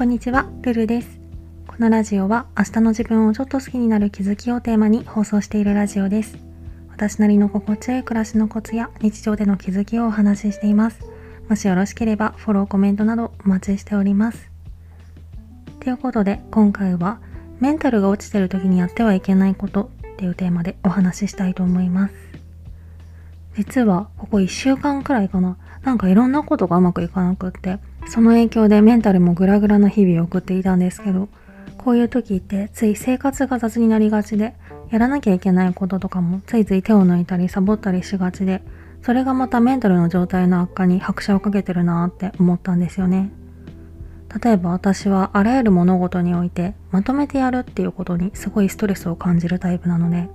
こんにちは、ルルです。このラジオは明日の自分をちょっと好きになる気づきをテーマに放送しているラジオです。私なりの心地よい暮らしのコツや日常での気づきをお話ししています。もしよろしければフォロー、コメントなどお待ちしております。ということで今回はメンタルが落ちてる時にやってはいけないことっていうテーマでお話ししたいと思います。実はここ1週間くらいかななんかいろんなことがうまくいかなくってその影響でメンタルもグラグラな日々を送っていたんですけどこういう時ってつい生活が雑になりがちでやらなきゃいけないこととかもついつい手を抜いたりサボったりしがちでそれがまたメンタルの状態の悪化に拍車をかけてるなって思ったんですよね。例えば私はあらゆる物事においてまとめてやるっていうことにすごいストレスを感じるタイプなので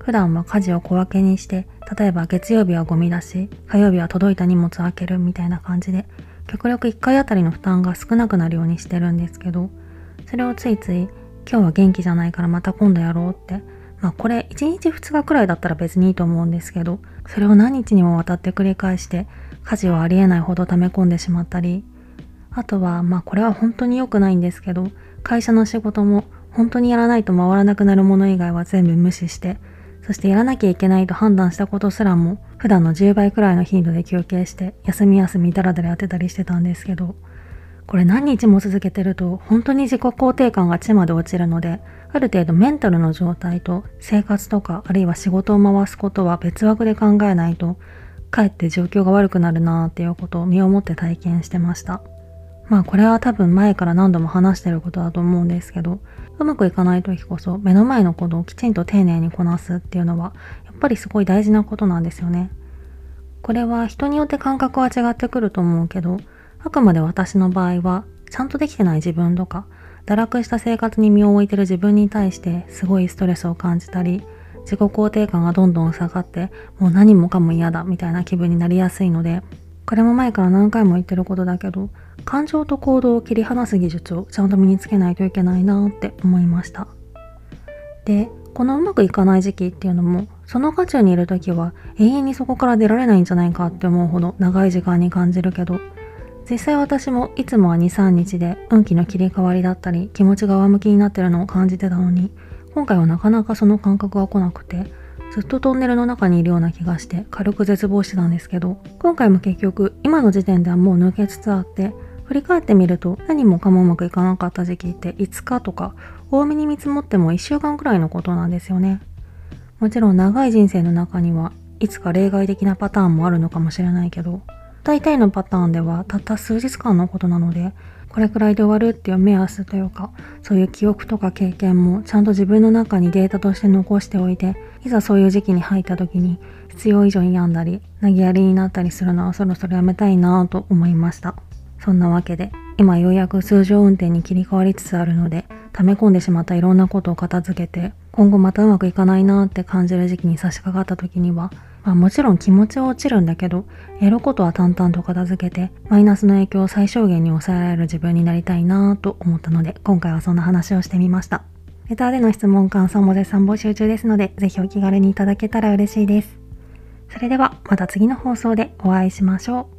普段は家事を小分けにして例えば月曜日はゴミ出し火曜日は届いた荷物を開けるみたいな感じで極力1回あたりの負担が少なくなるようにしてるんですけどそれをついつい今日は元気じゃないからまた今度やろうってまあこれ1日2日くらいだったら別にいいと思うんですけどそれを何日にもわたって繰り返して家事をありえないほど溜め込んでしまったりあとはまあこれは本当に良くないんですけど会社の仕事も本当にやらないと回らなくなるもの以外は全部無視してそしてやらなきゃいけないと判断したことすらも普段の10倍くらいの頻度で休憩して休み休みダラダラやってたりしてたんですけどこれ何日も続けてると本当に自己肯定感が地まで落ちるのである程度メンタルの状態と生活とかあるいは仕事を回すことは別枠で考えないとかえって状況が悪くなるなーっていうことを身をもって体験してました。まあこれは多分前から何度も話してることだと思うんですけどうまくいかない時こそ目の前のことをきちんと丁寧にこなすっていうのはやっぱりすごい大事なことなんですよね。これは人によって感覚は違ってくると思うけどあくまで私の場合はちゃんとできてない自分とか堕落した生活に身を置いてる自分に対してすごいストレスを感じたり自己肯定感がどんどん下がってもう何もかも嫌だみたいな気分になりやすいのでこれも前から何回も言ってることだけど感情と行動を切り離す技術をちゃんと身につけないといけないなって思いました。でこのうまくいかない時期っていうのもその渦中にいる時は永遠にそこから出られないんじゃないかって思うほど長い時間に感じるけど実際私もいつもは23日で運気の切り替わりだったり気持ちが上向きになってるのを感じてたのに今回はなかなかその感覚が来なくてずっとトンネルの中にいるような気がして軽く絶望してたんですけど今回も結局今の時点ではもう抜けつつあって振り返ってみると何もかもうまくいかなかった時期って5日とか多めに見積もっても1週間くらいのことなんですよね。もちろん長い人生の中にはいつか例外的なパターンもあるのかもしれないけど大体のパターンではたった数日間のことなのでこれくらいで終わるっていう目安というかそういう記憶とか経験もちゃんと自分の中にデータとして残しておいていざそういう時期に入った時に必要以上に病んだり投げやりになったりするのはそろそろやめたいなぁと思いました。そんなわけで今ようやく通常運転に切り替わりつつあるので溜め込んでしまったいろんなことを片付けて今後またうまくいかないなって感じる時期に差し掛かった時にはまあ、もちろん気持ちは落ちるんだけどやることは淡々と片付けてマイナスの影響を最小限に抑えられる自分になりたいなぁと思ったので今回はそんな話をしてみました。レターでの質問感想も絶賛募集中ですのでぜひお気軽にいただけたら嬉しいです。それではまた次の放送でお会いしましょう。